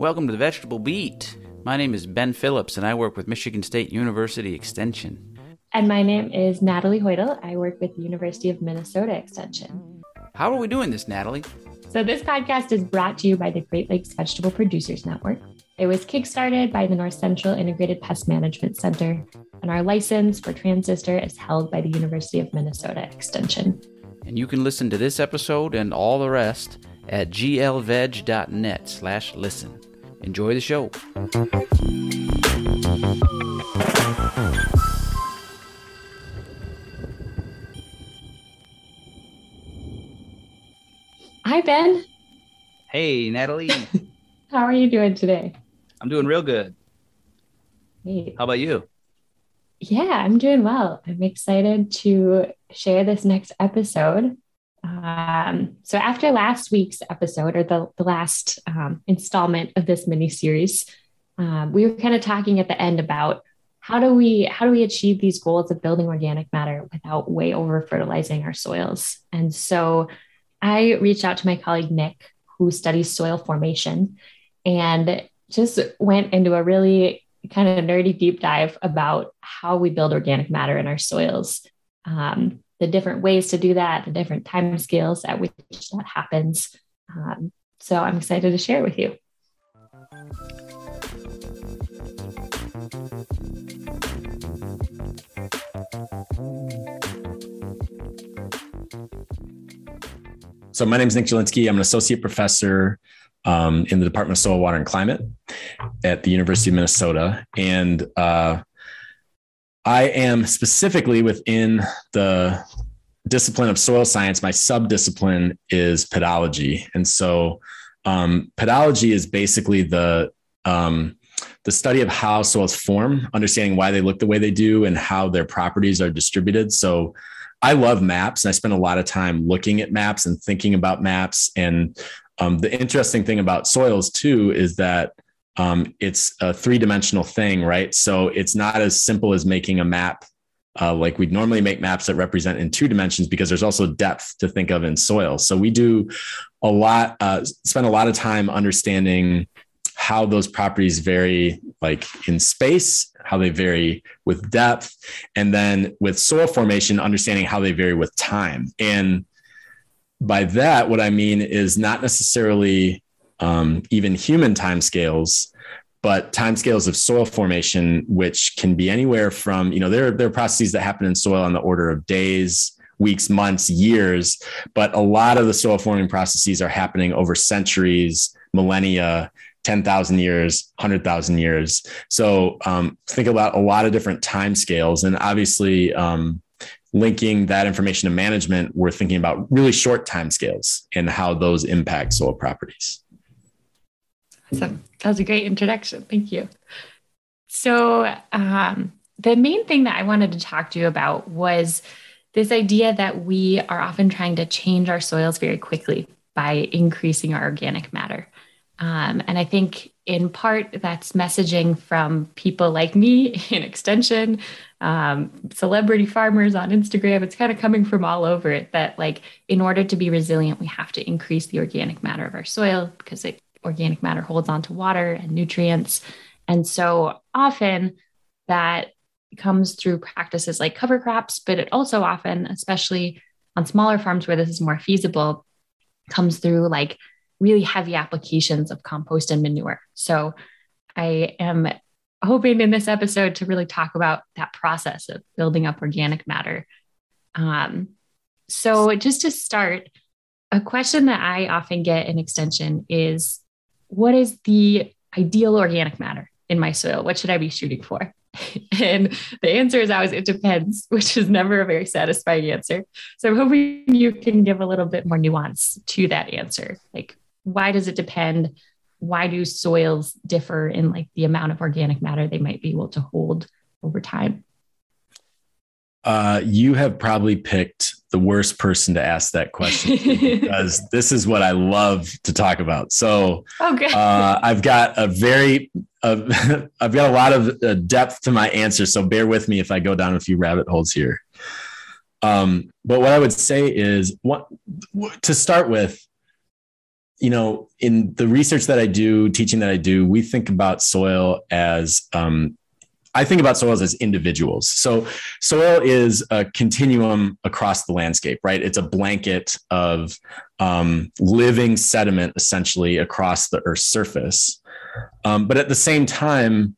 Welcome to the Vegetable Beat. My name is Ben Phillips, and I work with Michigan State University Extension. And my name is Natalie Hoidal. I work with the University of Minnesota Extension. How are we doing this, Natalie? So, this podcast is brought to you by the Great Lakes Vegetable Producers Network. It was kickstarted by the North Central Integrated Pest Management Center, and our license for Transistor is held by the University of Minnesota Extension. And you can listen to this episode and all the rest at glveg.net slash listen. Enjoy the show. Hi, Ben. Hey, Natalie. How are you doing today? I'm doing real good. Hey. How about you? Yeah, I'm doing well. I'm excited to share this next episode. Um, so, after last week's episode, or the, the last um, installment of this mini series, um, we were kind of talking at the end about how do we how do we achieve these goals of building organic matter without way over fertilizing our soils? And so, I reached out to my colleague Nic, who studies soil formation, and just went into a really kind of nerdy deep dive about how we build organic matter in our soils. Um, the different ways to do that, the different time scales at which that happens. Um, so I'm excited to share it with you. So my name is Nic Jelinski. I'm an associate professor um, in the Department of Soil, Water, and Climate at the University of Minnesota. And uh, I am specifically within the discipline of soil science. My subdiscipline is pedology. And so um, pedology is basically the um, the study of how soils form, understanding why they look the way they do and how their properties are distributed. So I love maps and I spend a lot of time looking at maps and thinking about maps. And um, the interesting thing about soils too is that um, it's a three dimensional thing, right? So it's not as simple as making a map uh, like we'd normally make maps that represent in two dimensions because there's also depth to think of in soil. So we do a lot, uh, spend a lot of time understanding how those properties vary, like in space, how they vary with depth, and then with soil formation, understanding how they vary with time. And by that, what I mean is not necessarily um, even human timescales, but timescales of soil formation, which can be anywhere from, you know, there, there are processes that happen in soil on the order of days, weeks, months, years, but a lot of the soil forming processes are happening over centuries, millennia, 10,000 years, 100,000 years. So um, think about a lot of different timescales. And obviously, um, linking that information to management, we're thinking about really short timescales and how those impact soil properties. Awesome. That was a great introduction. Thank you. So, um, the main thing that I wanted to talk to you about was this idea that we are often trying to change our soils very quickly by increasing our organic matter. Um, and I think in part that's messaging from people like me in Extension, um, celebrity farmers on Instagram. It's kind of coming from all over it that, like, in order to be resilient, we have to increase the organic matter of our soil because it organic matter holds on to water and nutrients. And so often that comes through practices like cover crops, but it also often, especially on smaller farms where this is more feasible, comes through like really heavy applications of compost and manure. So I am hoping in this episode to really talk about that process of building up organic matter. Um, so just to start, a question that I often get in extension is what is the ideal organic matter in my soil? What should I be shooting for? and the answer is always it depends, which is never a very satisfying answer. So I'm hoping you can give a little bit more nuance to that answer. Like, why does it depend? Why do soils differ in like the amount of organic matter they might be able to hold over time? Uh, you have probably picked the worst person to ask that question because this is what I love to talk about. So okay. uh, I've got a very, uh, I've got a lot of uh, depth to my answer. So bear with me if I go down a few rabbit holes here. Um, but what I would say is what to start with, you know, in the research that I do, teaching that I do, we think about soil as um, I think about soils as individuals. So soil is a continuum across the landscape, right? It's a blanket of um, living sediment essentially across the Earth's surface. Um, but at the same time,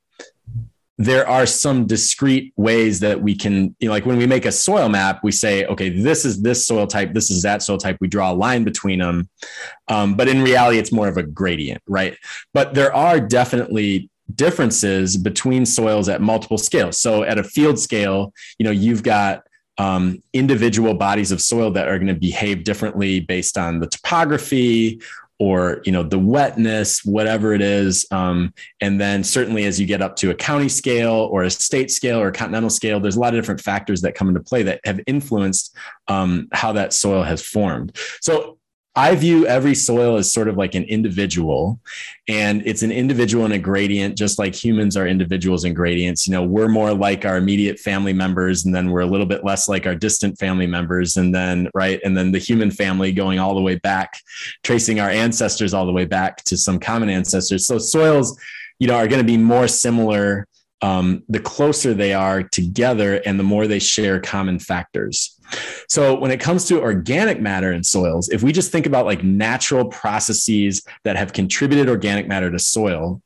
there are some discrete ways that we can, you know, like when we make a soil map, we say, okay, this is this soil type, this is that soil type. We draw a line between them. Um, but in reality, it's more of a gradient, right? But there are definitely differences between soils at multiple scales. So at a field scale, you know, you've got um, individual bodies of soil that are going to behave differently based on the topography or you know the wetness whatever it is um, and then certainly as you get up to a county scale or a state scale or a continental scale there's a lot of different factors that come into play that have influenced um, how that soil has formed so I view every soil as sort of like an individual, and it's an individual and a gradient, just like humans are individuals and gradients. You know, we're more like our immediate family members, and then we're a little bit less like our distant family members, and then, right, and then the human family going all the way back, tracing our ancestors all the way back to some common ancestors. So, soils, you know, are going to be more similar um, the closer they are together and the more they share common factors. So when it comes to organic matter in soils, if we just think about like natural processes that have contributed organic matter to soil,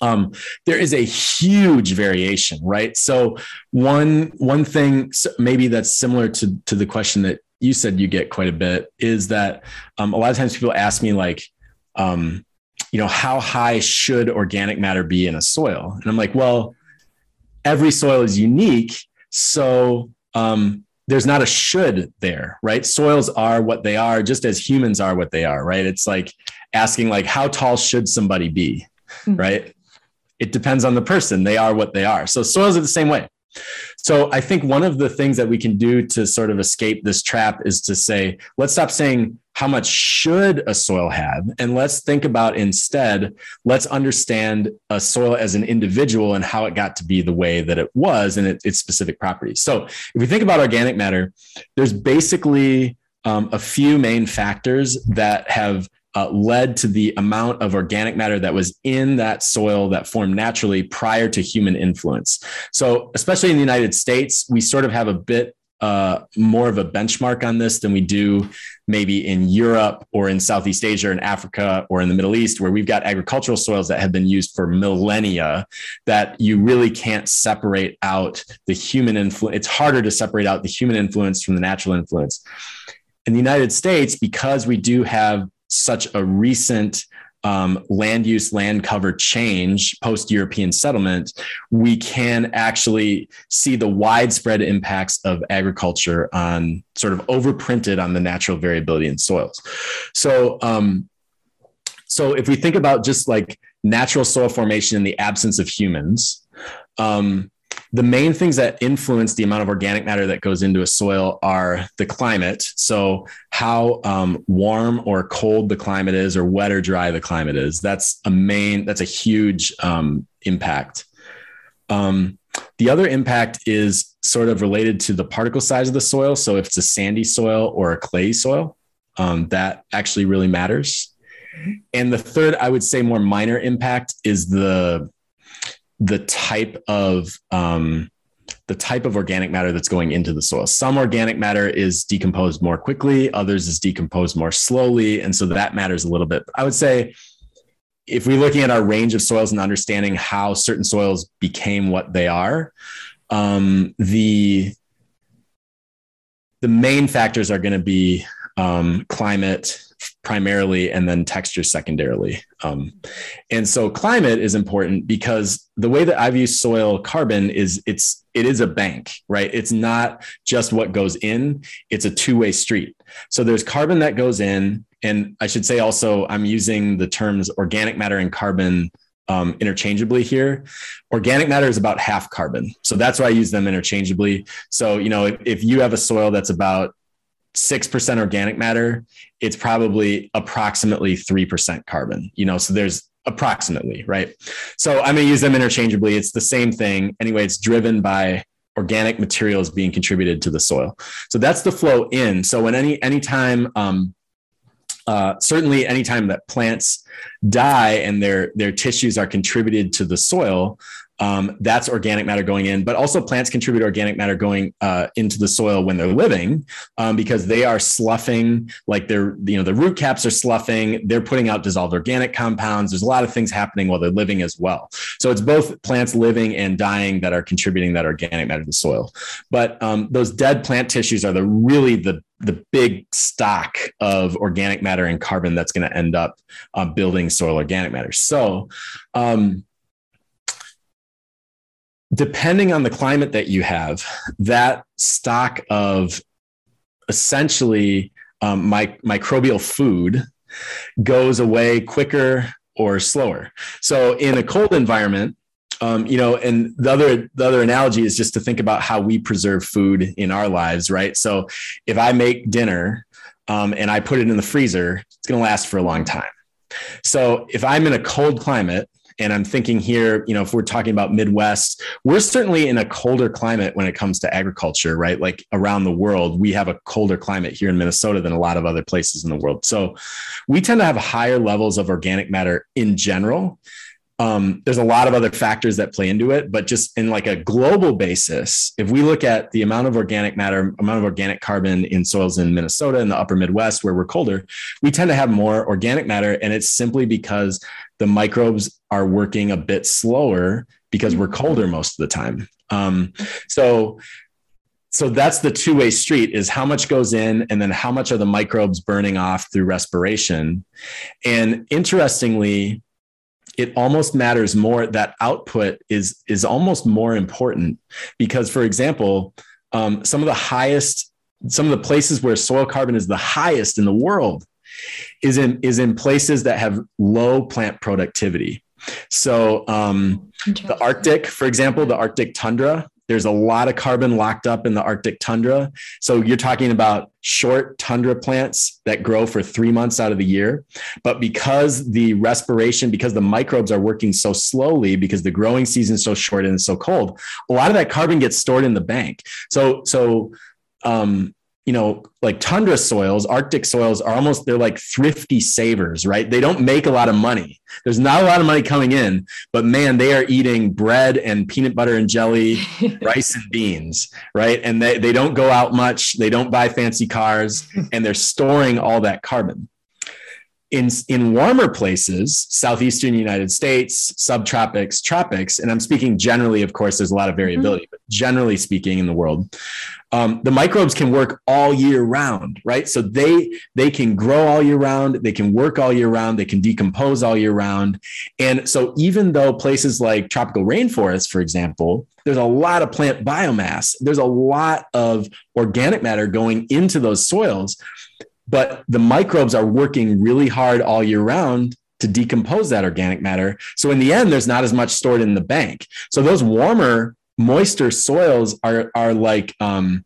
um, there is a huge variation, right? So one one thing maybe that's similar to to the question that you said you get quite a bit is that um, a lot of times people ask me like, um, you know, how high should organic matter be in a soil? And I'm like, well, every soil is unique, so um, there's not a should there, right? Soils are what they are, just as humans are what they are, right? It's like asking, like, how tall should somebody be, mm-hmm. right? It depends on the person. They are what they are. So soils are the same way. So I think one of the things that we can do to sort of escape this trap is to say, let's stop saying how much should a soil have and let's think about instead let's understand a soil as an individual and how it got to be the way that it was and it, its specific properties. So if we think about organic matter there's basically um, a few main factors that have uh, led to the amount of organic matter that was in that soil that formed naturally prior to human influence. So, especially in the United States, we sort of have a bit uh, more of a benchmark on this than we do maybe in Europe or in Southeast Asia or in Africa or in the Middle East, where we've got agricultural soils that have been used for millennia that you really can't separate out the human influence. It's harder to separate out the human influence from the natural influence. In the United States, because we do have such a recent um, land use, land cover change post European settlement, we can actually see the widespread impacts of agriculture on sort of overprinted on the natural variability in soils. So, um, so if we think about just like natural soil formation in the absence of humans, um, the main things that influence the amount of organic matter that goes into a soil are the climate. So, how um, warm or cold the climate is, or wet or dry the climate is. That's a main, that's a huge um, impact. Um, the other impact is sort of related to the particle size of the soil. So, if it's a sandy soil or a clay soil, um, that actually really matters. Mm-hmm. And the third, I would say, more minor impact is the the type of um, the type of organic matter that's going into the soil. Some organic matter is decomposed more quickly, others is decomposed more slowly, and so that matters a little bit. I would say if we're looking at our range of soils and understanding how certain soils became what they are, um, the the main factors are going to be um, climate, primarily and then texture secondarily. Um, and so climate is important because the way that I view soil carbon is it's it is a bank, right? It's not just what goes in, it's a two-way street. So there's carbon that goes in, and I should say also I'm using the terms organic matter and carbon um, interchangeably here. Organic matter is about half carbon. So that's why I use them interchangeably. So, you know, if, if you have a soil that's about 6% organic matter, it's probably approximately 3% carbon, you know, so there's approximately, right? So I'm going to use them interchangeably. It's the same thing. Anyway, it's driven by organic materials being contributed to the soil. So that's the flow in. So when any anytime um, uh, certainly anytime that plants die and their their tissues are contributed to the soil um, that's organic matter going in but also plants contribute organic matter going uh, into the soil when they're living um, because they are sloughing like they're you know the root caps are sloughing they're putting out dissolved organic compounds. There's a lot of things happening while they're living as well. So it's both plants living and dying that are contributing that organic matter to the soil. But um, those dead plant tissues are the really the the big stock of organic matter and carbon that's going to end up uh, building soil organic matter. So um, depending on the climate that you have, that stock of essentially um, my, microbial food goes away quicker or slower. So in a cold environment, um, you know, and the other the other analogy is just to think about how we preserve food in our lives, right? So if I make dinner um, and I put it in the freezer, it's going to last for a long time. So if I'm in a cold climate, and I'm thinking here, you know, if we're talking about Midwest, we're certainly in a colder climate when it comes to agriculture, right? Like around the world, we have a colder climate here in Minnesota than a lot of other places in the world. So we tend to have higher levels of organic matter in general um, there's a lot of other factors that play into it, but just in like a global basis, if we look at the amount of organic matter, amount of organic carbon in soils in Minnesota and the upper Midwest where we're colder, we tend to have more organic matter. And it's simply because the microbes are working a bit slower because we're colder most of the time. Um, so so that's the two-way street is how much goes in and then how much are the microbes burning off through respiration and interestingly it almost matters more that output is is almost more important because for example um, some of the highest some of the places where soil carbon is the highest in the world is in is in places that have low plant productivity. So um, the arctic for example the arctic tundra there's a lot of carbon locked up in the Arctic tundra. So you're talking about short tundra plants that grow for three months out of the year. But because the respiration, because the microbes are working so slowly, because the growing season is so short and it's so cold, a lot of that carbon gets stored in the bank. So, so um, you know, like tundra soils, Arctic soils are almost, they're like thrifty savers, right? They don't make a lot of money. There's not a lot of money coming in, but man, they are eating bread and peanut butter and jelly, rice and beans, right? And they, they don't go out much. They don't buy fancy cars and they're storing all that carbon in, in warmer places, southeastern United States, subtropics, tropics, and I'm speaking generally, of course, there's a lot of variability, mm-hmm. Generally speaking in the world, um, the microbes can work all year round, right? So they they can grow all year round, they can work all year round, they can decompose all year round, and so even though places like tropical rainforests, for example, there's a lot of plant biomass, there's a lot of organic matter going into those soils but the microbes are working really hard all year round to decompose that organic matter. So in the end, there's not as much stored in the bank. So those warmer, moister soils are are like um,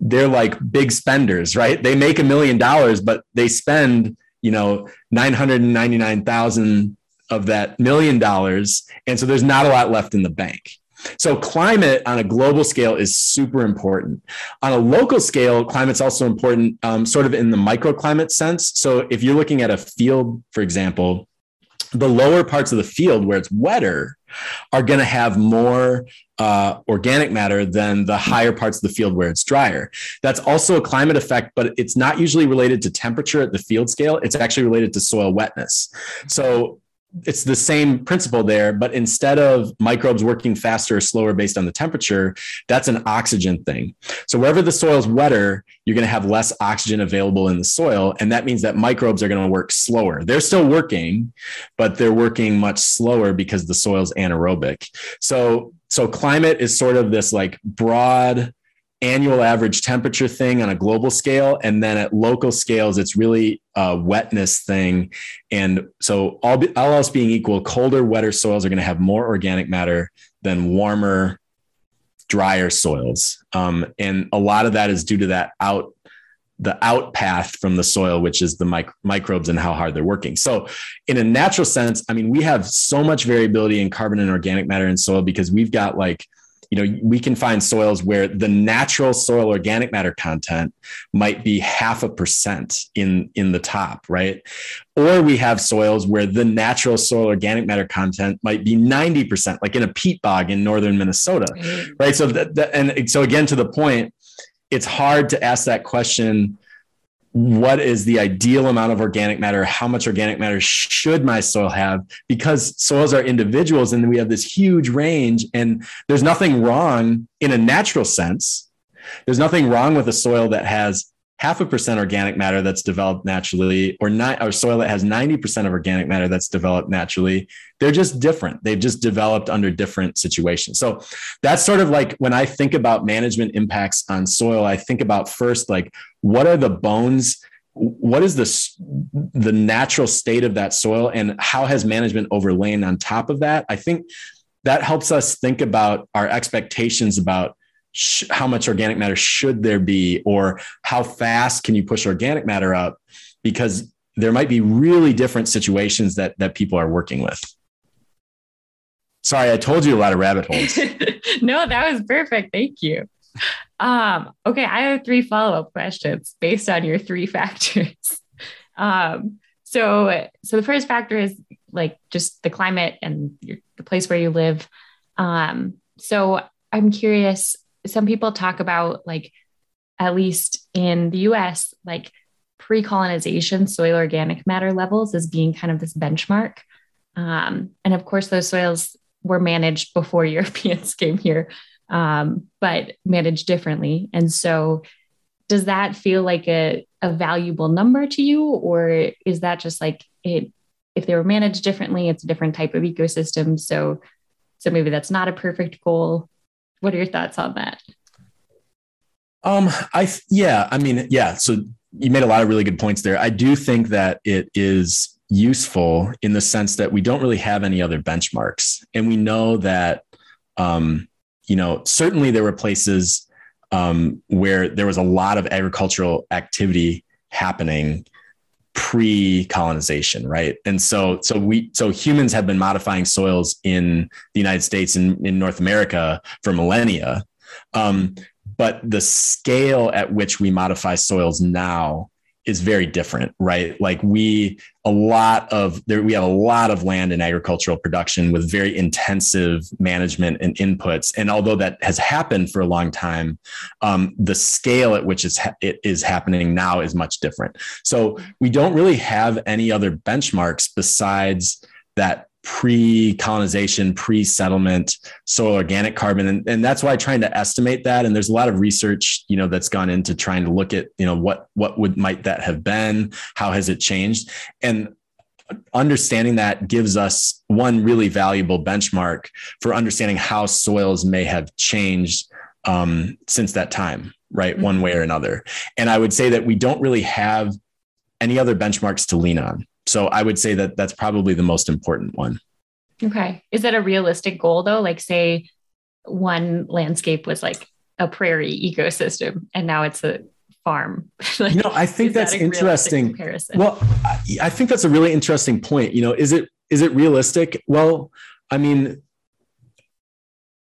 they're like big spenders, right? They make a million dollars, but they spend you know nine hundred and ninety nine thousand of that million dollars, and so there's not a lot left in the bank. So climate on a global scale is super important. On a local scale, climate's also important, um, sort of in the microclimate sense. So if you're looking at a field, for example, the lower parts of the field where it's wetter are going to have more uh, organic matter than the higher parts of the field where it's drier. That's also a climate effect, but it's not usually related to temperature at the field scale. It's actually related to soil wetness. So it's the same principle there, but instead of microbes working faster or slower based on the temperature, that's an oxygen thing. So wherever the soil is wetter, you're going to have less oxygen available in the soil. And that means that microbes are going to work slower. They're still working, but they're working much slower because the soil's anaerobic. So, so climate is sort of this like broad annual average temperature thing on a global scale and then at local scales it's really a wetness thing. And so all, all else being equal colder wetter soils are going to have more organic matter than warmer drier soils. Um, and a lot of that is due to that out the out path from the soil which is the mic- microbes and how hard they're working. So in a natural sense i mean we have so much variability in carbon and organic matter in soil because we've got like you know we can find soils where the natural soil organic matter content might be half a percent in in the top right? Or we have soils where the natural soil organic matter content might be 90% like in a peat bog in northern minnesota right? So that, that and so again to the point it's hard to ask that question what is the ideal amount of organic matter? How much organic matter should my soil have? Because soils are individuals and we have this huge range and there's nothing wrong in a natural sense. There's nothing wrong with a soil that has half a percent organic matter that's developed naturally or not or soil that has 90% of organic matter that's developed naturally they're just different. They've just developed under different situations. So that's sort of like when i think about management impacts on soil i think about first like what are the bones what is the the natural state of that soil and how has management overlain on top of that? I think that helps us think about our expectations about sh- how much organic matter should there be or how fast can you push organic matter up? Because there might be really different situations that that people are working with. Sorry i told you a lot of rabbit holes. No that was perfect. Thank you. Um, okay i have three follow-up questions based on your three factors. Um, so so the first factor is like just the climate and your, the place where you live. Um, so i'm curious some people talk about like at least in the US like pre-colonization soil organic matter levels as being kind of this benchmark. Um, and of course those soils were managed before Europeans came here um, but managed differently. And so does that feel like a, a valuable number to you or is that just like it if they were managed differently it's a different type of ecosystem so so maybe that's not a perfect goal what are your thoughts on that? Um, I yeah, I mean, yeah. So you made a lot of really good points there. I do think that it is useful in the sense that we don't really have any other benchmarks, and we know that, um, you know, certainly there were places um, where there was a lot of agricultural activity happening pre-colonization right? And so so we so humans have been modifying soils in the united states and in north america for millennia. Um, but the scale at which we modify soils now is very different, right? Like we a lot of there we have a lot of land in agricultural production with very intensive management and inputs. And although that has happened for a long time, um, the scale at which ha- it is happening now is much different. So we don't really have any other benchmarks besides that pre-colonization, pre-settlement soil organic carbon. And, and that's why trying to estimate that. And there's a lot of research, you know, that's gone into trying to look at, you know, what what would might that have been? How has it changed? And understanding that gives us one really valuable benchmark for understanding how soils may have changed um, since that time, right? Mm-hmm. One way or another. And I would say that we don't really have any other benchmarks to lean on. So I would say that that's probably the most important one. Okay. Is that a realistic goal though? Like say one landscape was like a prairie ecosystem and now it's a farm. like, you know, I think that's that interesting. Well, I, I think that's a really interesting point. You know, is it is it realistic? Well, I mean,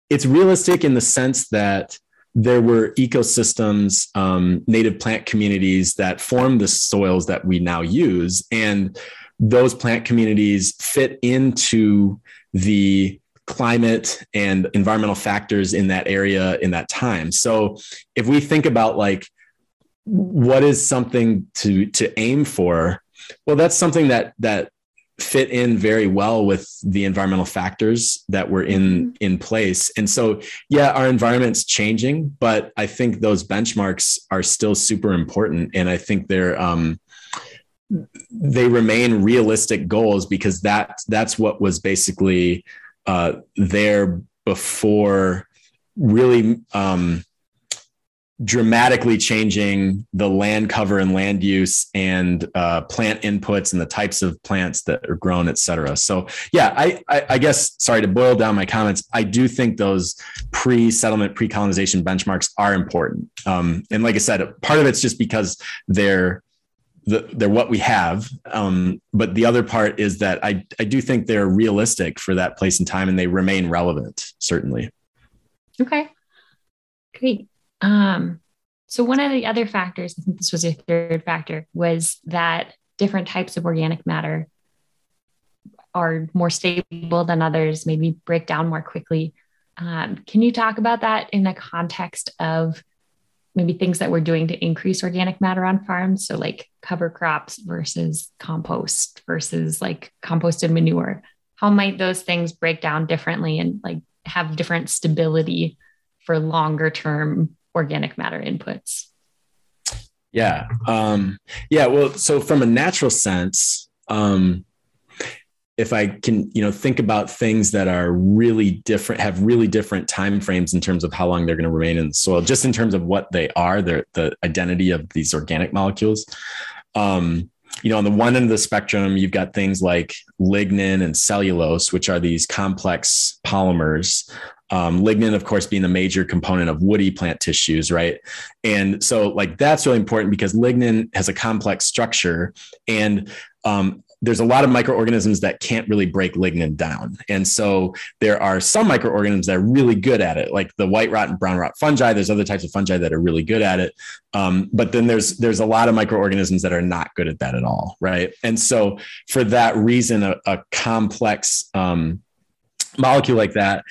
it's realistic in the sense that there were ecosystems, um, native plant communities that formed the soils that we now use. And those plant communities fit into the climate and environmental factors in that area in that time. So if we think about like, what is something to to aim for well that's something that that fit in very well with the environmental factors that were in mm-hmm. in place and so yeah our environment's changing but i think those benchmarks are still super important and i think they're um, they remain realistic goals because that that's what was basically uh, there before really um, dramatically changing the land cover and land use and uh, plant inputs and the types of plants that are grown, et cetera. So yeah, I, I, I guess, sorry to boil down my comments. I do think those pre-settlement, pre-colonization benchmarks are important. Um, and like I said, part of it's just because they're, the, they're what we have. Um, but the other part is that I, I do think they're realistic for that place and time and they remain relevant, certainly. Okay. Great. Um, so one of the other factors, I think this was your third factor, was that different types of organic matter are more stable than others, maybe break down more quickly. Um, can you talk about that in the context of maybe things that we're doing to increase organic matter on farms? So, like cover crops versus compost versus like composted manure. How might those things break down differently and like have different stability for longer term organic matter inputs? Yeah. Um, yeah. Well, so from a natural sense, um, if I can, you know, think about things that are really different, have really different time frames in terms of how long they're going to remain in the soil, just in terms of what they are, the identity of these organic molecules. Um, you know, on the one end of the spectrum, you've got things like lignin and cellulose, which are these complex polymers. Um, lignin, of course, being a major component of woody plant tissues, right? And so, like, that's really important because lignin has a complex structure. And um, there's a lot of microorganisms that can't really break lignin down. And so there are some microorganisms that are really good at it, like the white rot and brown rot fungi. There's other types of fungi that are really good at it. Um, but then there's there's a lot of microorganisms that are not good at that at all, right? And so for that reason, a, a complex um, molecule like that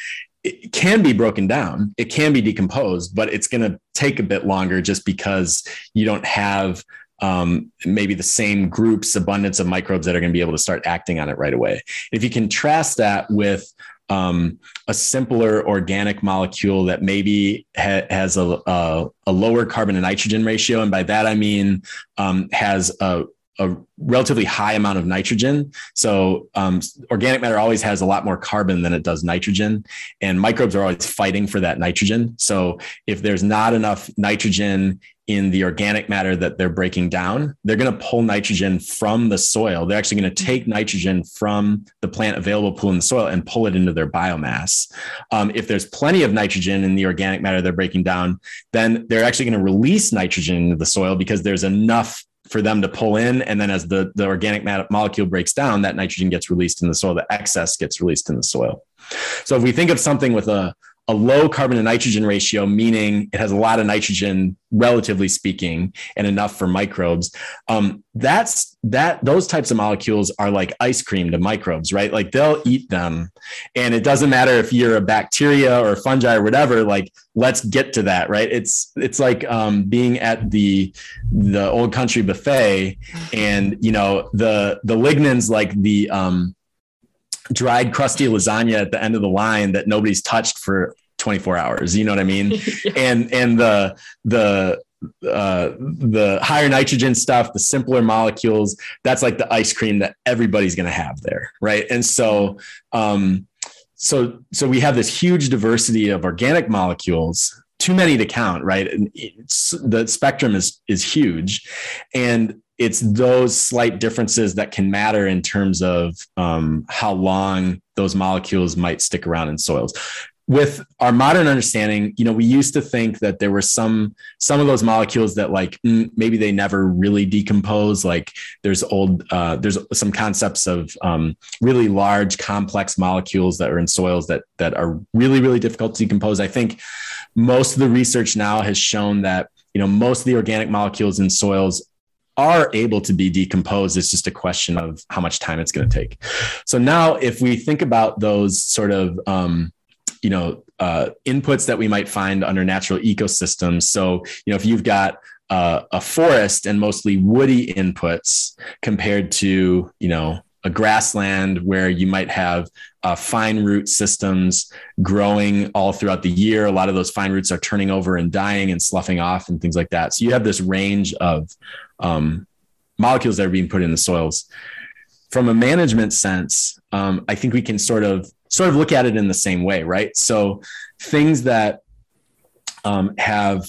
it can be broken down it can be decomposed but it's going to take a bit longer just because you don't have um, maybe the same group's abundance of microbes that are going to be able to start acting on it right away. If you contrast that with um, a simpler organic molecule that maybe ha- has a, a, a, lower carbon to nitrogen ratio, and by that I mean um, has a, a relatively high amount of nitrogen. So um, organic matter always has a lot more carbon than it does nitrogen, and microbes are always fighting for that nitrogen. So if there's not enough nitrogen in the organic matter that they're breaking down, they're going to pull nitrogen from the soil. They're actually going to take nitrogen from the plant available pool in the soil and pull it into their biomass. Um, if there's plenty of nitrogen in the organic matter they're breaking down, then they're actually going to release nitrogen into the soil because there's enough for them to pull in. And then as the, the organic molecule breaks down, that nitrogen gets released in the soil, the excess gets released in the soil. So if we think of something with a, a low carbon to nitrogen ratio, meaning it has a lot of nitrogen, relatively speaking, and enough for microbes. Um, that's that those types of molecules are like ice cream to microbes, right? Like they'll eat them, and it doesn't matter if you're a bacteria or fungi or whatever. Like let's get to that, right? It's it's like um, being at the the old country buffet, and you know the the lignins like the um, dried crusty lasagna at the end of the line that nobody's touched for 24 hours you know what i mean yeah. and and the the uh, the higher nitrogen stuff, the simpler molecules, that's like the ice cream that everybody's going to have there, right? And so, um, so, so we have this huge diversity of organic molecules, too many to count, right? And the spectrum is is huge, and it's those slight differences that can matter in terms of um, how long those molecules might stick around in soils. With our modern understanding you know we used to think that there were some some of those molecules that like mm, maybe they never really decompose. Like there's old uh, there's some concepts of um, really large complex molecules that are in soils that that are really really difficult to decompose. I think most of the research now has shown that you know most of the organic molecules in soils are able to be decomposed. It's just a question of how much time it's going to take. So now, if we think about those sort of, um, you know, uh, inputs that we might find under natural ecosystems. So, you know, if you've got uh, a forest and mostly woody inputs compared to, you know, a grassland where you might have uh, fine root systems growing all throughout the year. A lot of those fine roots are turning over and dying and sloughing off and things like that. So you have this range of um, molecules that are being put in the soils. From a management sense, um, I think we can sort of sort of look at it in the same way, right? So things that um, have,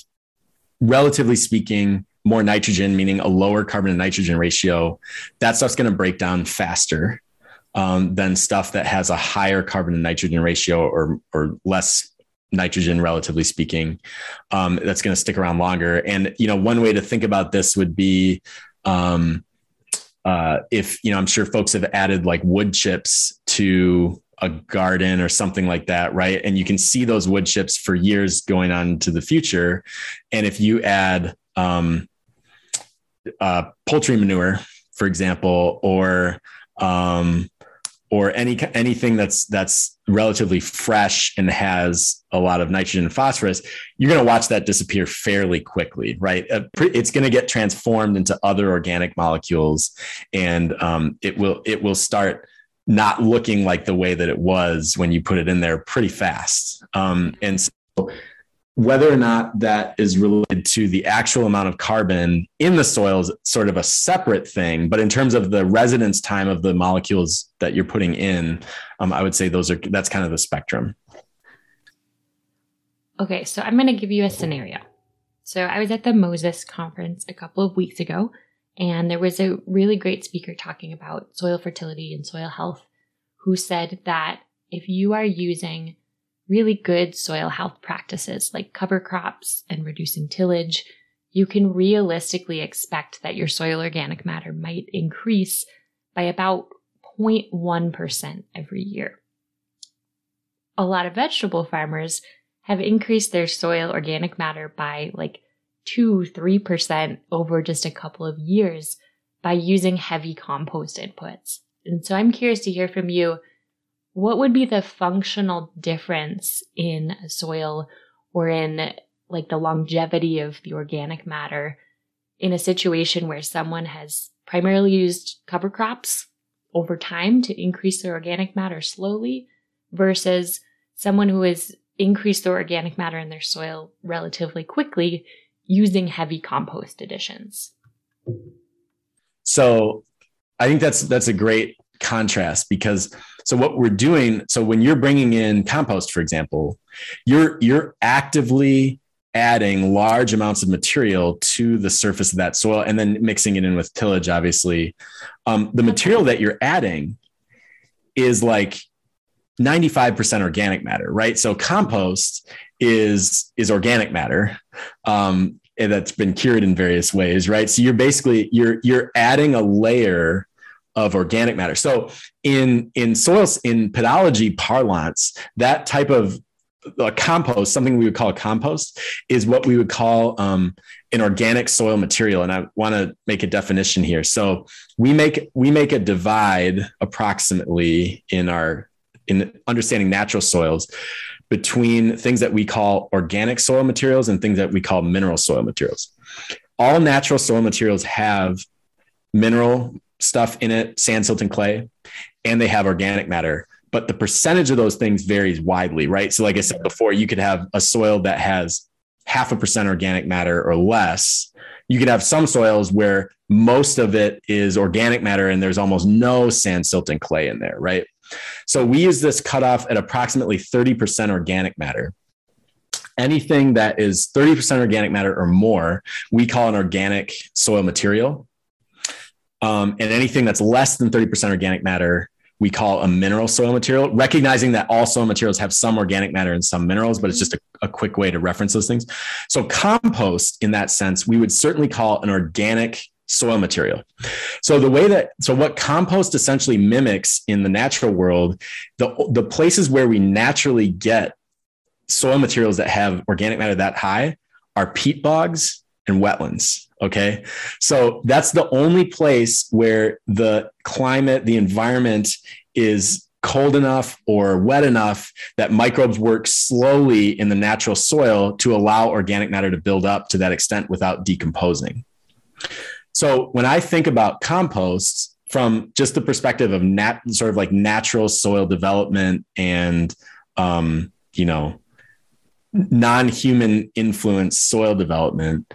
relatively speaking, more nitrogen, meaning a lower carbon to nitrogen ratio, that stuff's going to break down faster um, than stuff that has a higher carbon to nitrogen ratio or or less nitrogen, relatively speaking, um, that's going to stick around longer. And you know, one way to think about this would be um, uh, if you know, I'm sure folks have added like wood chips to a garden or something like that, right? And you can see those wood chips for years going on to the future. And if you add um, uh, poultry manure, for example, or um, or any anything that's that's relatively fresh and has a lot of nitrogen and phosphorus, you're going to watch that disappear fairly quickly, right? Uh, it's going to get transformed into other organic molecules, and um, it will it will start not looking like the way that it was when you put it in there pretty fast. Um, and so whether or not that is related to the actual amount of carbon in the soil is sort of a separate thing. But in terms of the residence time of the molecules that you're putting in, um, I would say those are that's kind of the spectrum. Okay, so I'm going to give you a scenario. So I was at the MOSES conference a couple of weeks ago, and there was a really great speaker talking about soil fertility and soil health who said that if you are using really good soil health practices like cover crops and reducing tillage, you can realistically expect that your soil organic matter might increase by about 0.1% every year. A lot of vegetable farmers have increased their soil organic matter by like 2 3% over just a couple of years by using heavy compost inputs. And so I'm curious to hear from you what would be the functional difference in soil or in like the longevity of the organic matter in a situation where someone has primarily used cover crops over time to increase their organic matter slowly versus someone who has increased their organic matter in their soil relatively quickly using heavy compost additions. So I think that's that's a great contrast because so what we're doing so when you're bringing in compost for example you're you're actively adding large amounts of material to the surface of that soil and then mixing it in with tillage obviously. Um, the material that you're adding is like 95% organic matter right? So compost is is organic matter um, that's been cured in various ways right? So you're basically you're you're adding a layer of organic matter. So in in soils in pedology parlance, that type of a compost, something we would call a compost, is what we would call um, an organic soil material. And I want to make a definition here. So we make we make a divide approximately in our in understanding natural soils between things that we call organic soil materials and things that we call mineral soil materials. All natural soil materials have mineral stuff in it, sand, silt, and clay, and they have organic matter. But the percentage of those things varies widely, right? So, like I said before, you could have a soil that has half a percent organic matter or less. You could have some soils where most of it is organic matter and there's almost no sand, silt, and clay in there, right? So we use this cutoff at approximately 30% organic matter. Anything that is 30% organic matter or more, we call an organic soil material. Um, and anything that's less than 30% organic matter, we call a mineral soil material, recognizing that all soil materials have some organic matter and some minerals, but it's just a, a, quick way to reference those things. So, compost, in that sense, we would certainly call an organic soil material. So, the way that, so what compost essentially mimics in the natural world, the, the places where we naturally get soil materials that have organic matter that high are peat bogs and wetlands. Okay. So that's the only place where the climate, the environment is cold enough or wet enough that microbes work slowly in the natural soil to allow organic matter to build up to that extent without decomposing. So when I think about composts from just the perspective of nat sort of like natural soil development and um, you know non-human influence soil development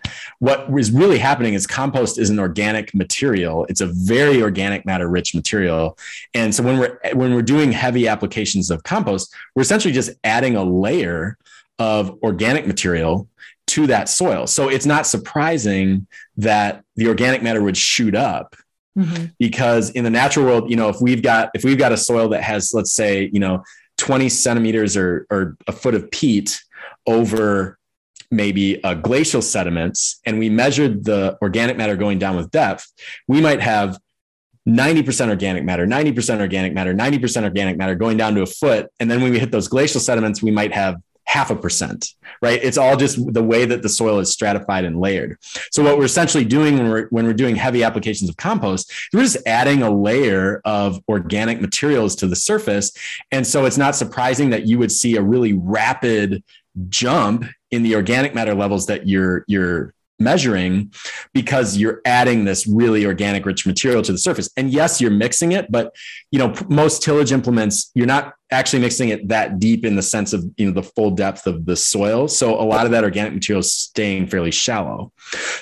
what is really happening is compost is an organic material. It's a very organic matter rich material. And so when we're when we're doing heavy applications of compost we're essentially just adding a layer of organic material to that soil. So it's not surprising that the organic matter would shoot up mm-hmm. because in the natural world you know if we've got if we've got a soil that has let's say you know 20 centimeters or, or a foot of peat over maybe uh, glacial sediments and we measured the organic matter going down with depth, we might have 90% organic matter, 90% organic matter, 90% organic matter going down to a foot. And then when we hit those glacial sediments, we might have half a percent, right? It's all just the way that the soil is stratified and layered. So what we're essentially doing when we're when we're doing heavy applications of compost, we're just adding a layer of organic materials to the surface. And so it's not surprising that you would see a really rapid jump in the organic matter levels that you're you're measuring because you're adding this really organic rich material to the surface. And yes you're mixing it but you know most tillage implements you're not actually mixing it that deep in the sense of you know the full depth of the soil. So a lot of that organic material is staying fairly shallow.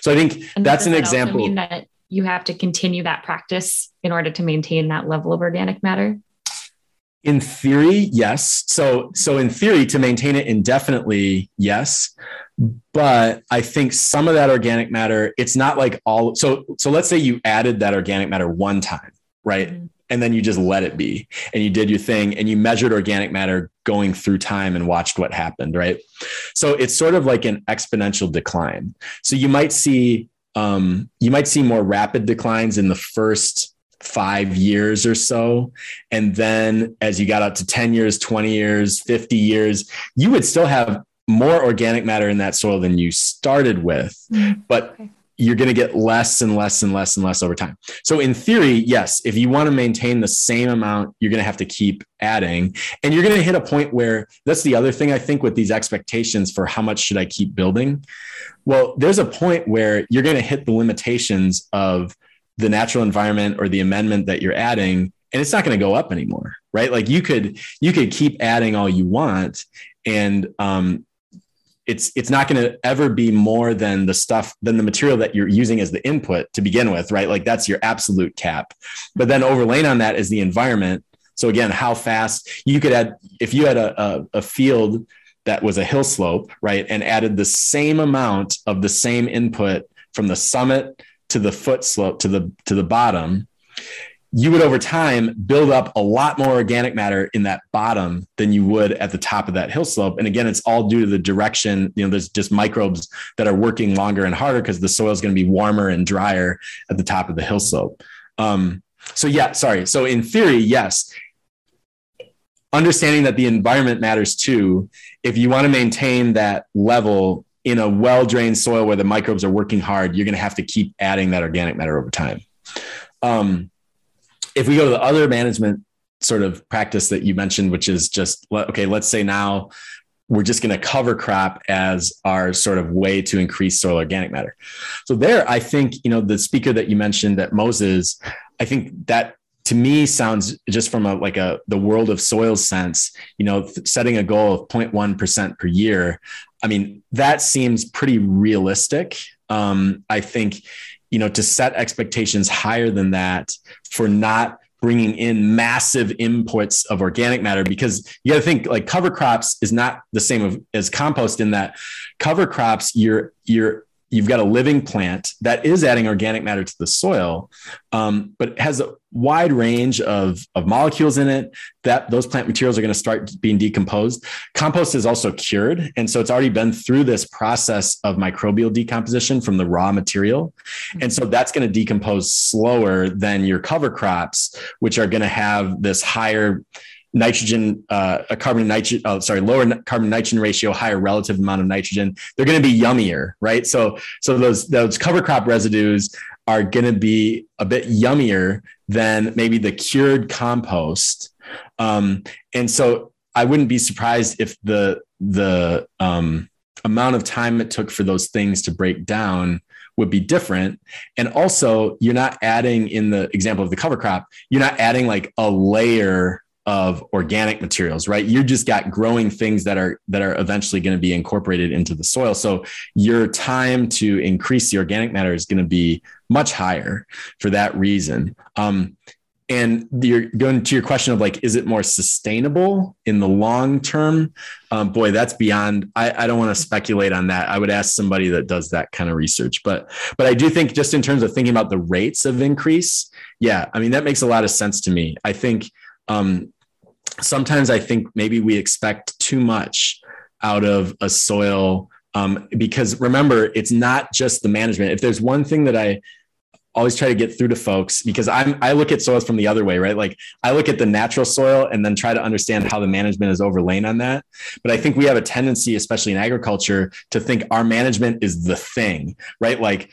So i think and that's an that example mean that you have to continue that practice in order to maintain that level of organic matter in theory yes. So so in theory to maintain it indefinitely yes. But i think some of that organic matter it's not like all so so let's say you added that organic matter one time right? Mm-hmm. and then you just let it be and you did your thing and you measured organic matter going through time and watched what happened right? So it's sort of like an exponential decline. So you might see um, you might see more rapid declines in the first five years or so. And then as you got up to 10 years, 20 years, 50 years, you would still have more organic matter in that soil than you started with. Mm-hmm. But okay. You're going to get less and less and less and less over time. So, in theory, yes, if you want to maintain the same amount, you're going to have to keep adding. And you're going to hit a point where that's the other thing I think with these expectations for how much should I keep building. Well, there's a point where you're going to hit the limitations of the natural environment or the amendment that you're adding and it's not going to go up anymore right? Like you could you could keep adding all you want and um, it's it's not going to ever be more than the stuff than the material that you're using as the input to begin with right? Like that's your absolute cap. But then overlaying on that is the environment. So again how fast you could add if you had a, a, a field that was a hill slope right and added the same amount of the same input from the summit to the foot slope to the to the bottom you would over time build up a lot more organic matter in that bottom than you would at the top of that hill slope. And again it's all due to the direction you know there's just microbes that are working longer and harder because the soil is going to be warmer and drier at the top of the hill slope. Um, so yeah sorry. So in theory yes. Understanding that the environment matters too if you want to maintain that level in a well drained soil where the microbes are working hard, you're going to have to keep adding that organic matter over time. Um, if we go to the other management sort of practice that you mentioned, which is just, okay, let's say now we're just going to cover crop as our sort of way to increase soil organic matter. So there, I think, you know, the speaker that you mentioned that MOSES, I think that to me sounds just from a like a the world of soil sense you know setting a goal of 0.1% per year I mean, that seems pretty realistic. Um, I think, you know, to set expectations higher than that for not bringing in massive inputs of organic matter because you got to think like cover crops is not the same as compost in that cover crops you're you're you've got a living plant that is adding organic matter to the soil, um, but it has a wide range of, of molecules in it that those plant materials are going to start being decomposed. Compost is also cured. And so it's already been through this process of microbial decomposition from the raw material. And so that's going to decompose slower than your cover crops, which are going to have this higher nitrogen, uh, a carbon nitrogen, oh, sorry, lower carbon nitrogen ratio, higher relative amount of nitrogen, they're going to be yummier, right? So, so those those cover crop residues are going to be a bit yummier than maybe the cured compost, um, and so I wouldn't be surprised if the the um, amount of time it took for those things to break down would be different. And also, you're not adding in the example of the cover crop, you're not adding like a layer of organic materials right? You just got growing things that are that are eventually going to be incorporated into the soil. So your time to increase the organic matter is going to be much higher for that reason. Um, and you're going to your question of like is it more sustainable in the long term? Um, boy that's beyond I, I don't want to speculate on that. I would ask somebody that does that kind of research. But but i do think just in terms of thinking about the rates of increase yeah i mean that makes a lot of sense to me. I think um, sometimes I think maybe we expect too much out of a soil um, because remember, it's not just the management. If there's one thing that I always try to get through to folks because I'm I look at soils from the other way, right? Like I look at the natural soil and then try to understand how the management is overlain on that. But I think we have a tendency, especially in agriculture, to think our management is the thing, right? Like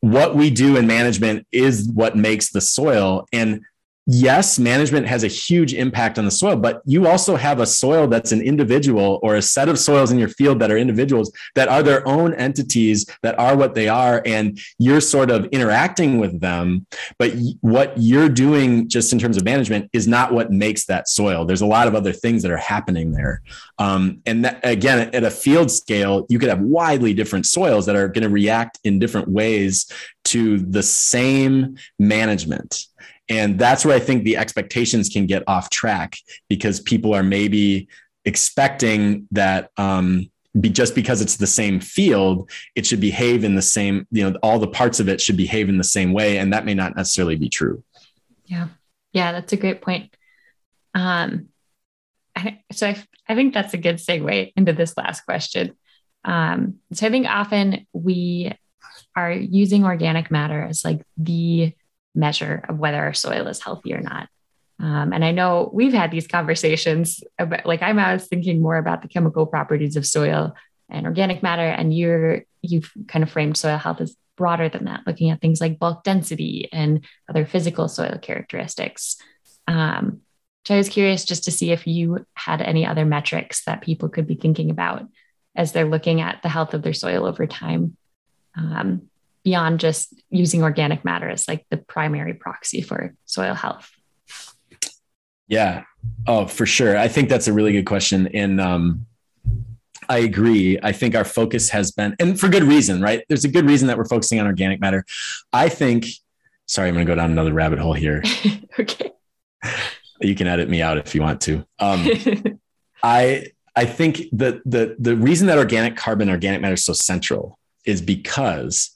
what we do in management is what makes the soil. And yes, management has a huge impact on the soil, but you also have a soil that's an individual or a set of soils in your field that are individuals that are their own entities that are what they are. And you're sort of interacting with them. But what you're doing just in terms of management is not what makes that soil. There's a lot of other things that are happening there. Um, and that, again, at a field scale, you could have widely different soils that are going to react in different ways to the same management. And that's where I think the expectations can get off track because people are maybe expecting that um, be just because it's the same field, it should behave in the same, you know, all the parts of it should behave in the same way. And that may not necessarily be true. Yeah. Yeah. That's a great point. Um, I, so I, I think that's a good segue into this last question. Um, so I think often we are using organic matter as like the measure of whether our soil is healthy or not. Um, and I know we've had these conversations about, like I'm always thinking more about the chemical properties of soil and organic matter, and you're you've kind of framed soil health as broader than that, looking at things like bulk density and other physical soil characteristics. Um, so I was curious just to see if you had any other metrics that people could be thinking about as they're looking at the health of their soil over time. Um, beyond just using organic matter as like the primary proxy for soil health? Yeah. Oh, for sure. I think that's a really good question. And um, I agree. I think our focus has been, and for good reason, right? There's a good reason that we're focusing on organic matter. I think, sorry, I'm going to go down another rabbit hole here. okay. You can edit me out if you want to. Um, I, I think that the, the reason that organic carbon, organic matter is so central is because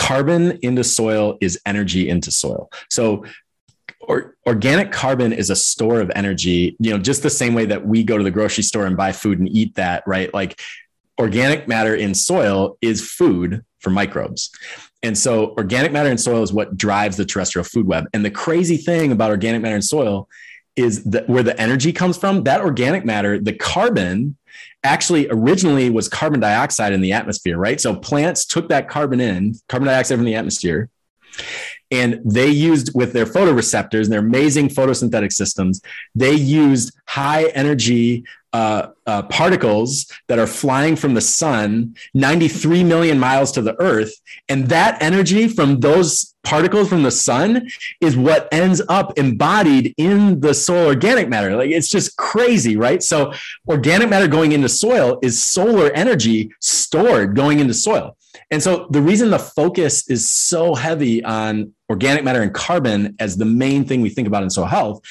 carbon into soil is energy into soil. So or, organic carbon is a store of energy, you know, just the same way that we go to the grocery store and buy food and eat that, right? Like organic matter in soil is food for microbes. And so organic matter in soil is what drives the terrestrial food web. And the crazy thing about organic matter in soil is that where the energy comes from, that organic matter, the carbon actually originally was carbon dioxide in the atmosphere, right? So plants took that carbon in, carbon dioxide from the atmosphere, and they used with their photoreceptors and their amazing photosynthetic systems, they used high energy uh, uh, particles that are flying from the sun 93 million miles to the earth. And that energy from those particles from the sun is what ends up embodied in the soil organic matter. Like it's just crazy, right? So, organic matter going into soil is solar energy stored going into soil. And so, the reason the focus is so heavy on organic matter and carbon as the main thing we think about in soil health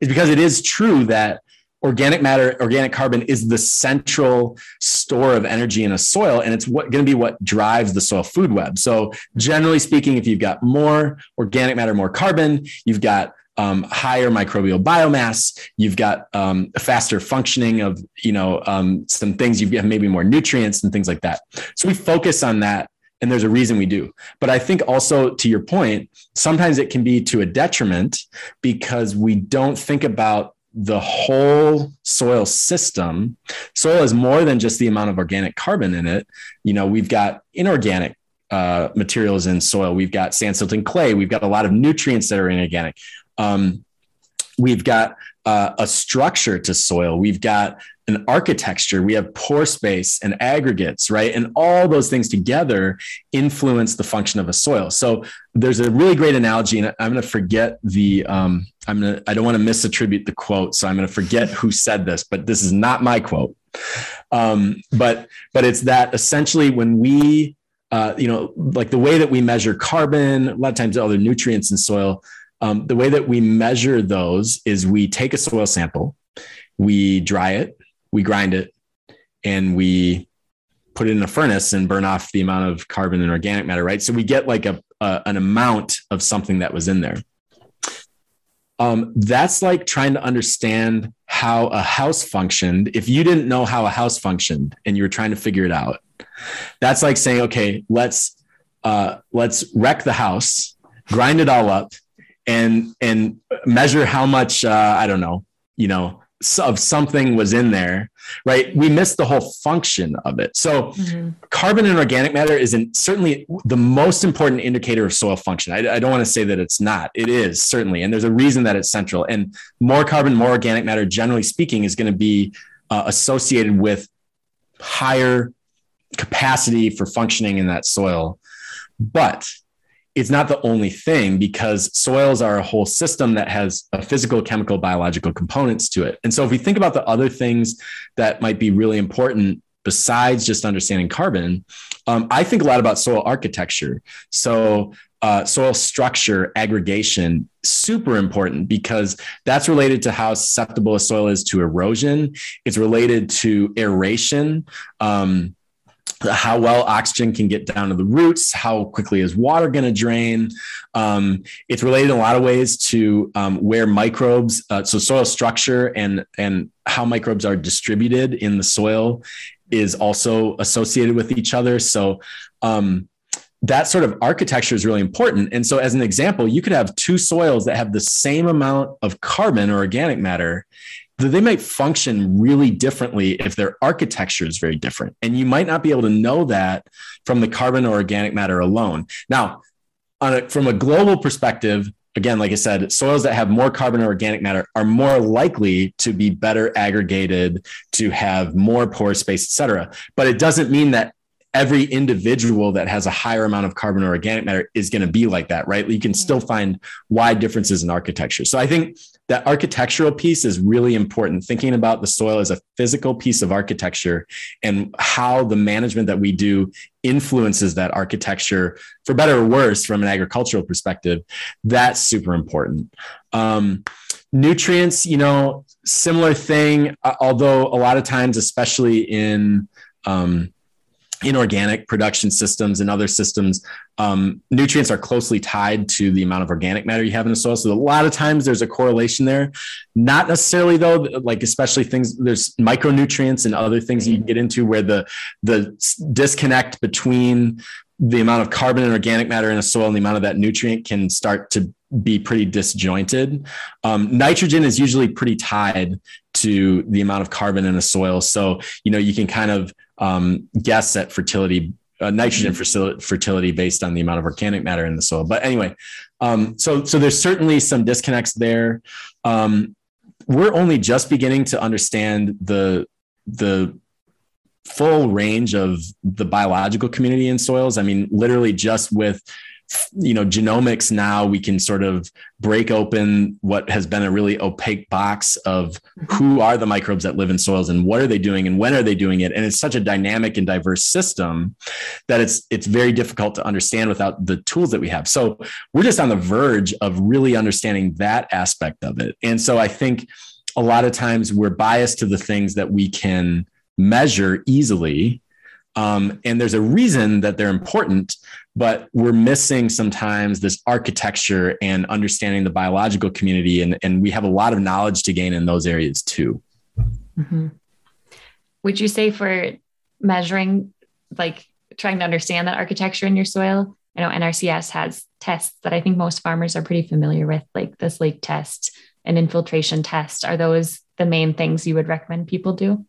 is because it is true that organic matter, organic carbon is the central store of energy in a soil, and it's what going to be what drives the soil food web. So, generally speaking, if you've got more organic matter, more carbon, you've got um, higher microbial biomass. You've got um, a faster functioning of, you know, um, some things. You've got maybe more nutrients and things like that. So we focus on that, and there's a reason we do. But I think also to your point, sometimes it can be to a detriment because we don't think about the whole soil system. Soil is more than just the amount of organic carbon in it. You know, we've got inorganic uh, materials in soil. We've got sand, silt, and clay. We've got a lot of nutrients that are inorganic. Um, we've got uh, a structure to soil. We've got an architecture. We have pore space and aggregates, right? And all those things together influence the function of a soil. So there's a really great analogy, and I'm going to forget the. Um, I'm going to. I don't want to misattribute the quote, so I'm going to forget who said this, but this is not my quote. Um, but but it's that essentially when we, uh, you know, like the way that we measure carbon, a lot of times other nutrients in soil. Um, the way that we measure those is we take a soil sample, we dry it, we grind it, and we put it in a furnace and burn off the amount of carbon and organic matter, right? So we get like a, a an amount of something that was in there. Um, that's like trying to understand how a house functioned. If you didn't know how a house functioned and you were trying to figure it out, that's like saying, okay, let's uh, let's wreck the house grind it all up, and and measure how much uh, I don't know, you know, of something was in there, right? We missed the whole function of it. So, mm-hmm. carbon and organic matter isn't certainly the most important indicator of soil function. I, I, don't want to say that it's not. It is certainly, and there's a reason that it's central. And more carbon, more organic matter, generally speaking, is going to be uh, associated with higher capacity for functioning in that soil. But it's not the only thing because soils are a whole system that has a physical, chemical, biological components to it. And so if we think about the other things that might be really important besides just understanding carbon, um, I think a lot about soil architecture. So uh, soil structure, aggregation, super important because that's related to how susceptible a soil is to erosion. It's related to aeration. Um, how well oxygen can get down to the roots, how quickly is water going to drain. Um, it's related in a lot of ways to um, where microbes, uh, so soil structure and and how microbes are distributed in the soil is also associated with each other. So um, that sort of architecture is really important. And so, as an example, you could have two soils that have the same amount of carbon or organic matter, they might function really differently if their architecture is very different. And you might not be able to know that from the carbon or organic matter alone. Now, a, from a global perspective, again, like I said, soils that have more carbon or organic matter are more likely to be better aggregated, to have more pore space, et cetera. But it doesn't mean that every individual that has a higher amount of carbon or organic matter is going to be like that, right? You can mm-hmm. still find wide differences in architecture. So I think that architectural piece is really important. Thinking about the soil as a physical piece of architecture and how the management that we do influences that architecture for better or worse from an agricultural perspective, that's super important. Um, nutrients, you know, similar thing, uh, although a lot of times, especially in, um, inorganic production systems and other systems, um, nutrients are closely tied to the amount of organic matter you have in the soil. So a lot of times there's a correlation there. Not necessarily though, like especially things there's micronutrients and other things you get into where the the disconnect between the amount of carbon and organic matter in a soil and the amount of that nutrient can start to be pretty disjointed. Um, nitrogen is usually pretty tied to the amount of carbon in a soil. So, you know, you can kind of um, guess at fertility, uh, nitrogen mm-hmm. fertility based on the amount of organic matter in the soil. But anyway, um, so so there's certainly some disconnects there. Um, we're only just beginning to understand the the full range of the biological community in soils. I mean, literally just with you know genomics now we can sort of break open what has been a really opaque box of mm-hmm. who are the microbes that live in soils and what are they doing and when are they doing it. And it's such a dynamic and diverse system that it's it's very difficult to understand without the tools that we have. So we're just on the verge of really understanding that aspect of it. And so i think a lot of times we're biased to the things that we can measure easily um, and there's a reason that they're important, but we're missing sometimes this architecture and understanding the biological community. And, and we have a lot of knowledge to gain in those areas too. Mm-hmm. Would you say for measuring, like trying to understand that architecture in your soil? I know NRCS has tests that I think most farmers are pretty familiar with, like the slake test and infiltration test. Are those the main things you would recommend people do?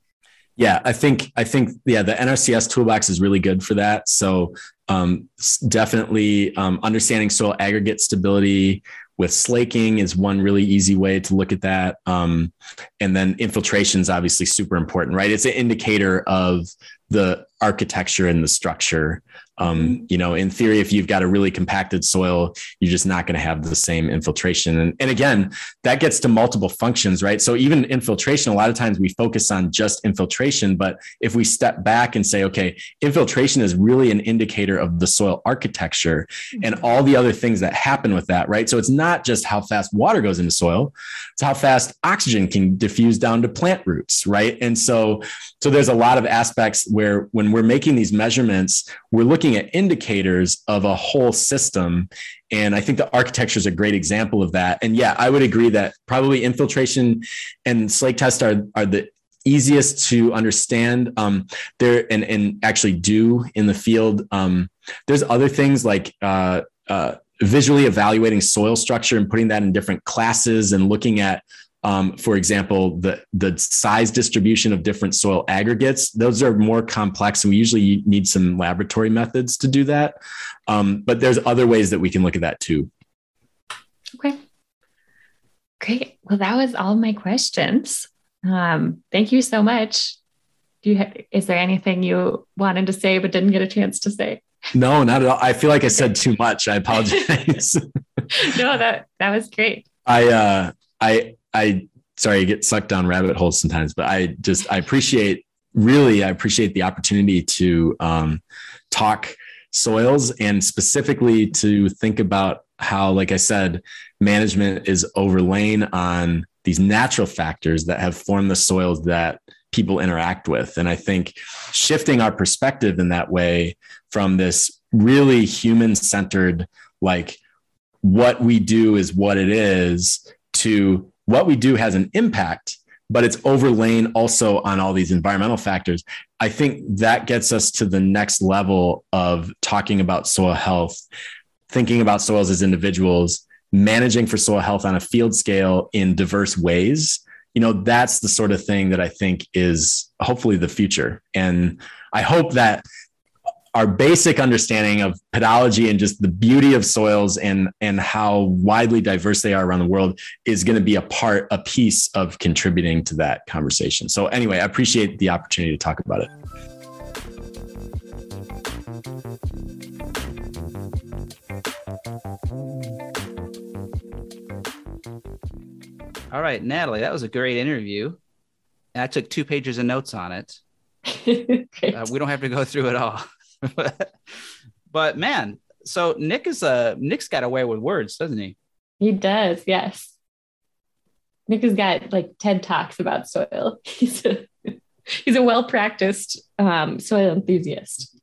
Yeah, I think I think yeah, the NRCS toolbox is really good for that. So um, definitely um, understanding soil aggregate stability with slaking is one really easy way to look at that. Um, and then infiltration is obviously super important, right? It's an indicator of the architecture and the structure um, mm-hmm. you know, in theory, if you've got a really compacted soil, you're just not going to have the same infiltration. And, and again, that gets to multiple functions, right? So even infiltration, a lot of times we focus on just infiltration, but if we step back and say, okay, infiltration is really an indicator of the soil architecture and mm-hmm. all the other things that happen with that, right? So it's not just how fast water goes into soil, it's how fast oxygen can diffuse down to plant roots, right? And so, so there's a lot of aspects where when we're making these measurements, we're looking at indicators of a whole system. And I think the architecture is a great example of that. And yeah, I would agree that probably infiltration and slake test are, are the easiest to understand um, there and, and actually do in the field. Um, there's other things like uh, uh, visually evaluating soil structure and putting that in different classes and looking at um, for example, the the size distribution of different soil aggregates; those are more complex, and we usually need some laboratory methods to do that. Um, but there's other ways that we can look at that too. Okay, great. Well, that was all my questions. Um, thank you so much. Do you ha- is there anything you wanted to say but didn't get a chance to say? No, not at all. I feel like I said too much. I apologize. no, that that was great. I uh, I I sorry, I get sucked down rabbit holes sometimes, but I just I appreciate really I appreciate the opportunity to um, talk soils and specifically to think about how, like I said, management is overlaying on these natural factors that have formed the soils that people interact with. And I think shifting our perspective in that way from this really human centered, like what we do is what it is, to what we do has an impact, but it's overlain also on all these environmental factors. I think that gets us to the next level of talking about soil health, thinking about soils as individuals, managing for soil health on a field scale in diverse ways. You know, that's the sort of thing that I think is hopefully the future. And I hope that our basic understanding of pedology and just the beauty of soils and and how widely diverse they are around the world is going to be a part a piece of contributing to that conversation. So anyway i appreciate the opportunity to talk about it. All right natalie that was a great interview. I took two pages of notes on it. Uh, we don't have to go through it all but man, so Nic is a Nic's got away with words, doesn't he? He does, yes. Nic has got like TED talks about soil. He's a he's a well practiced um, soil enthusiast.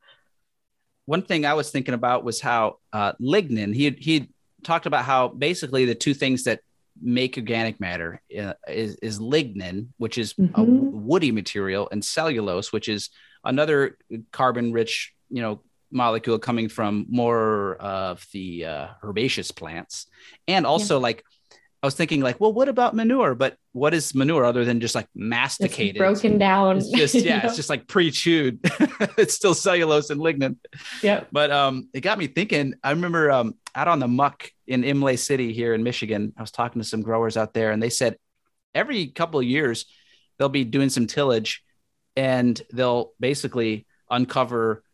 One thing I was thinking about was how uh, lignin. He he talked about how basically the two things that make organic matter uh, is, is lignin, which is mm-hmm. a woody material, and cellulose, which is another carbon rich you know molecule coming from more of the uh, herbaceous plants and also yeah. like I was thinking like, well, what about manure? But what is manure other than just like masticated, it's broken down? It's just yeah, it's just like pre-chewed. it's still cellulose and lignin. Yeah. But um, it got me thinking. I remember um, out on the muck in Imlay City here in Michigan. I was talking to some growers out there, and they said every couple of years they'll be doing some tillage, and they'll basically uncover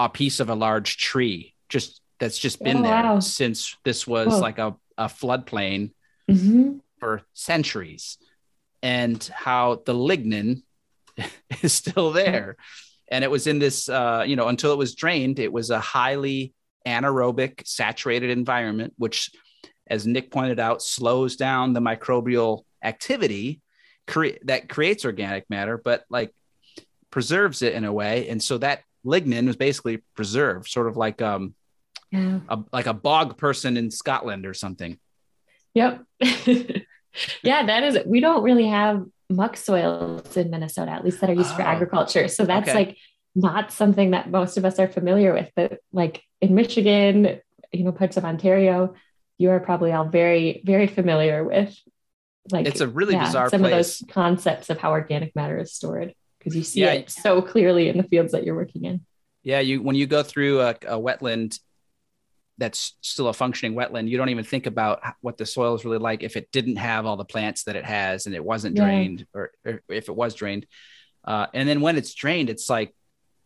a piece of a large tree just that's just been oh, there wow. since this was cool. like a, a floodplain mm-hmm. for centuries and how the lignin is still there and it was in this uh, you know until it was drained it was a highly anaerobic saturated environment which as nic pointed out slows down the microbial activity cre- that creates organic matter but like preserves it in a way and so that lignin was basically preserved, sort of like um, yeah. a, like a bog person in Scotland or something. Yep. yeah, that is. We don't really have muck soils in Minnesota, at least that are used oh, for agriculture. So that's okay. like not something that most of us are familiar with. But like in Michigan, you know, parts of Ontario, you are probably all very, very familiar with. Like it's a really yeah, bizarre some place. of those concepts of how organic matter is stored because you see yeah. it so clearly in the fields that you're working in. Yeah, you when you go through a, a, wetland that's still a functioning wetland, you don't even think about what the soil is really like if it didn't have all the plants that it has and it wasn't yeah. drained, or, or, if it was drained. Uh, and then when it's drained, it's like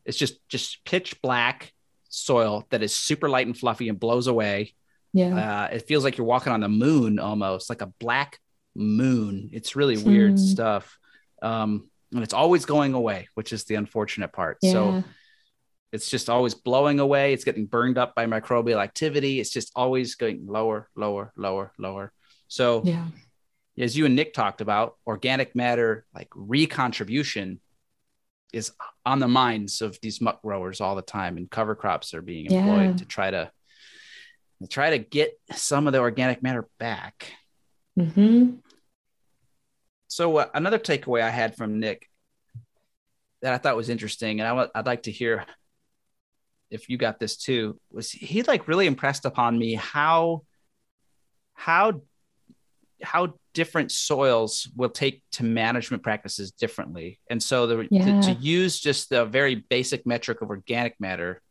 it's just just pitch black soil that is super light and fluffy and blows away. Yeah, uh, it feels like you're walking on the moon almost, like a black moon. It's really weird hmm. stuff. Um, and it's always going away, which is the unfortunate part. Yeah. So it's just always blowing away. It's getting burned up by microbial activity. It's just always going lower, lower, lower, lower. So, yeah. as you and Nic talked about, organic matter, like recontribution, is on the minds of these muck growers all the time, and cover crops are being employed yeah. to try to try to get some of the organic matter back. Mm-hmm. So uh, another takeaway I had from Nic that I thought was interesting, and I w- I'd like to hear if you got this too, was he like really impressed upon me how how how different soils will take to management practices differently. And so the, Yeah. to, to use just the very basic metric of organic matter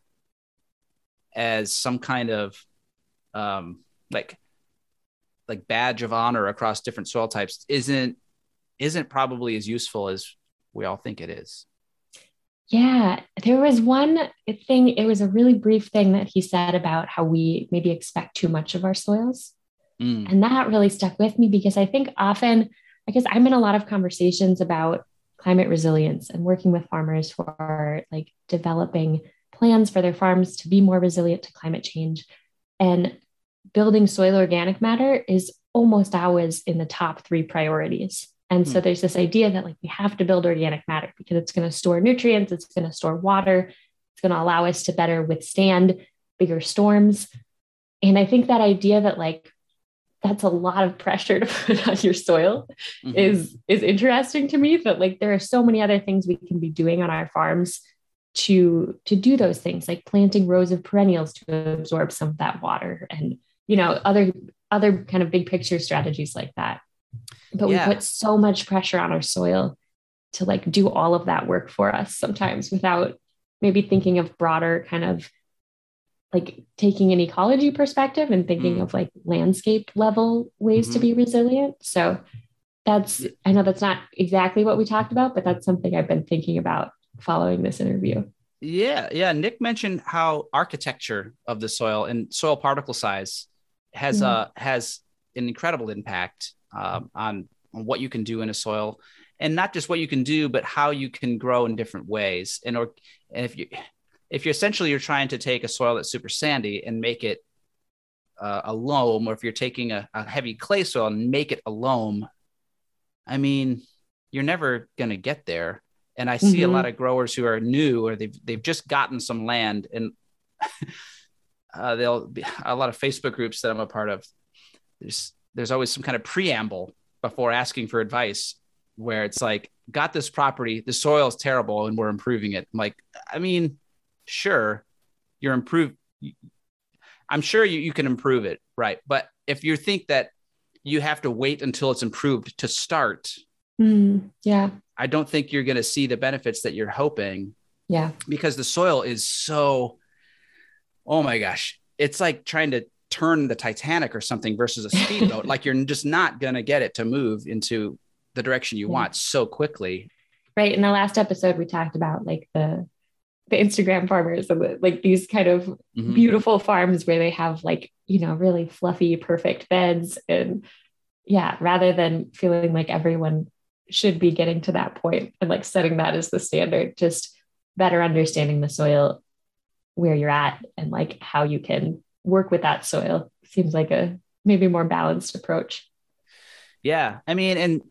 as some kind of um, like like badge of honor across different soil types isn't isn't probably as useful as we all think it is. Yeah, there was one thing, it was a really brief thing that he said about how we maybe expect too much of our soils. Mm, And that really stuck with me because I think often, because I'm in a lot of conversations about climate resilience and working with farmers who are like developing plans for their farms to be more resilient to climate change. And building soil organic matter is almost always in the top three priorities. And so Hmm. there's this idea that like we have to build organic matter because it's going to store nutrients, it's going to store water, it's going to allow us to better withstand bigger storms. And I think that idea that like that's a lot of pressure to put on your soil mhm. is is interesting to me that like there are so many other things we can be doing on our farms to to do those things like planting rows of perennials to absorb some of that water and you know other other kind of big picture strategies like that but Yeah. we put so much pressure on our soil to like do all of that work for us sometimes without maybe thinking of broader kind of like taking an ecology perspective and thinking Mm. of like landscape level ways to Mhm. be resilient. So that's, I know that's not exactly what we talked about, but that's something I've been thinking about following this interview. Yeah, yeah. Nic mentioned how architecture of the soil and soil particle size has Yeah. uh has an incredible impact um, on on what you can do in a soil, and not just what you can do, but how you can grow in different ways. And or and if you if you're essentially you're trying to take a soil that's super sandy and make it uh, a loam, or if you're taking a, a heavy clay soil and make it a loam, I mean, you're never gonna get there. And I see a Mhm. lot of growers who are new or they've they've just gotten some land and uh, they'll be a lot of Facebook groups that I'm a part of. There's there's always some kind of preamble before asking for advice where it's like, got this property, the soil is terrible and we're improving it. I'm like, I mean, sure, you're improved. I'm sure you, you can improve it, right? But if you think that you have to wait until it's improved to start, Mm, yeah. I don't think you're going to see the benefits that you're hoping Yeah. because the soil is so oh my gosh it's like trying to turn the titanic or something versus a speedboat like you're just not going to get it to move into the direction you Yeah. want so quickly Right. In the last episode, we talked about like the, the Instagram farmers and the, like these kind of Mhm. beautiful farms where they have like you know really fluffy perfect beds and yeah rather than feeling like everyone should be getting to that point and like setting that as the standard just better understanding the soil where you're at and like how you can work with that soil. Seems like a maybe more balanced approach. Yeah i mean and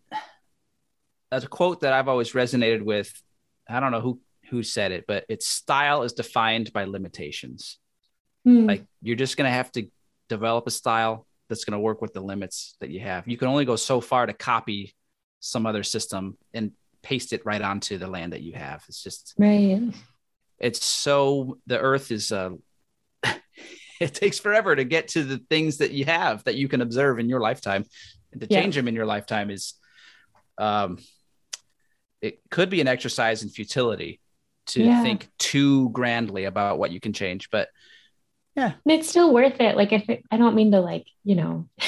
that's a quote that i've always resonated with. I don't know who who said it but it's style is defined by limitations. Hmm. like you're just going to have to develop a style that's going to work with the limits that you have. You can only go so far to copy some other system and paste it right onto the land that you have. It's just right. it's so the earth is uh it takes forever to get to the things that you have that you can observe in your lifetime. And to Yeah. change them in your lifetime is um it could be an exercise in futility to Yeah. think too grandly about what you can change but and it's still worth it. Like if it, i don't mean to like you know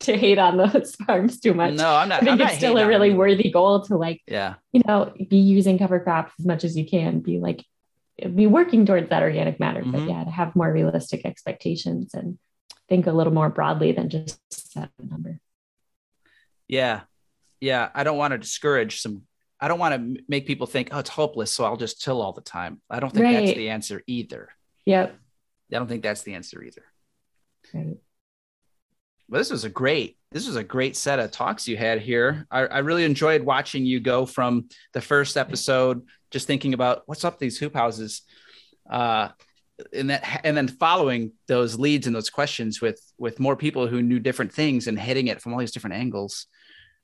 to hate on those farms too much. No i'm not i think I'm it's still a really worthy goal to like yeah. you know, be using cover crops as much as you can, be like, be working towards that organic matter. But Mhm. yeah, to have more realistic expectations and think a little more broadly than just that number. yeah yeah i don't want to discourage some i don't want to make people think oh it's hopeless so i'll just till all the time i don't think that's the answer either Yep. i don't think that's the answer either Right. Well, this was a great this was a great set of talks you had here. I, I really enjoyed watching you go from the first episode, just thinking about what's up these hoop houses, uh, and that and then following those leads and those questions with with more people who knew different things and hitting it from all these different angles.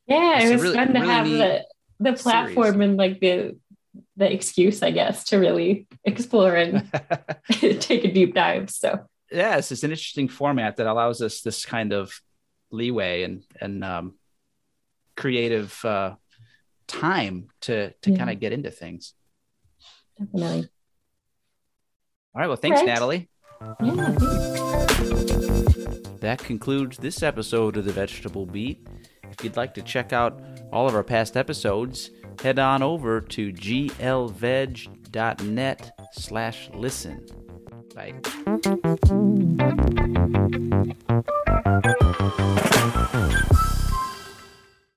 Yeah, It's it was really- fun to really have the the platform and like the the excuse, I guess, to really explore and take a deep dive. So yes, it's an interesting format that allows us this kind of leeway and and um, creative uh, time to to yeah. kind of get into things. Definitely. All right. Well, thanks, right. Natalie. Yeah. That concludes this episode of the Vegetable Beat. If you'd like to check out all of our past episodes, head on over to glveg.net slash listen. Bye.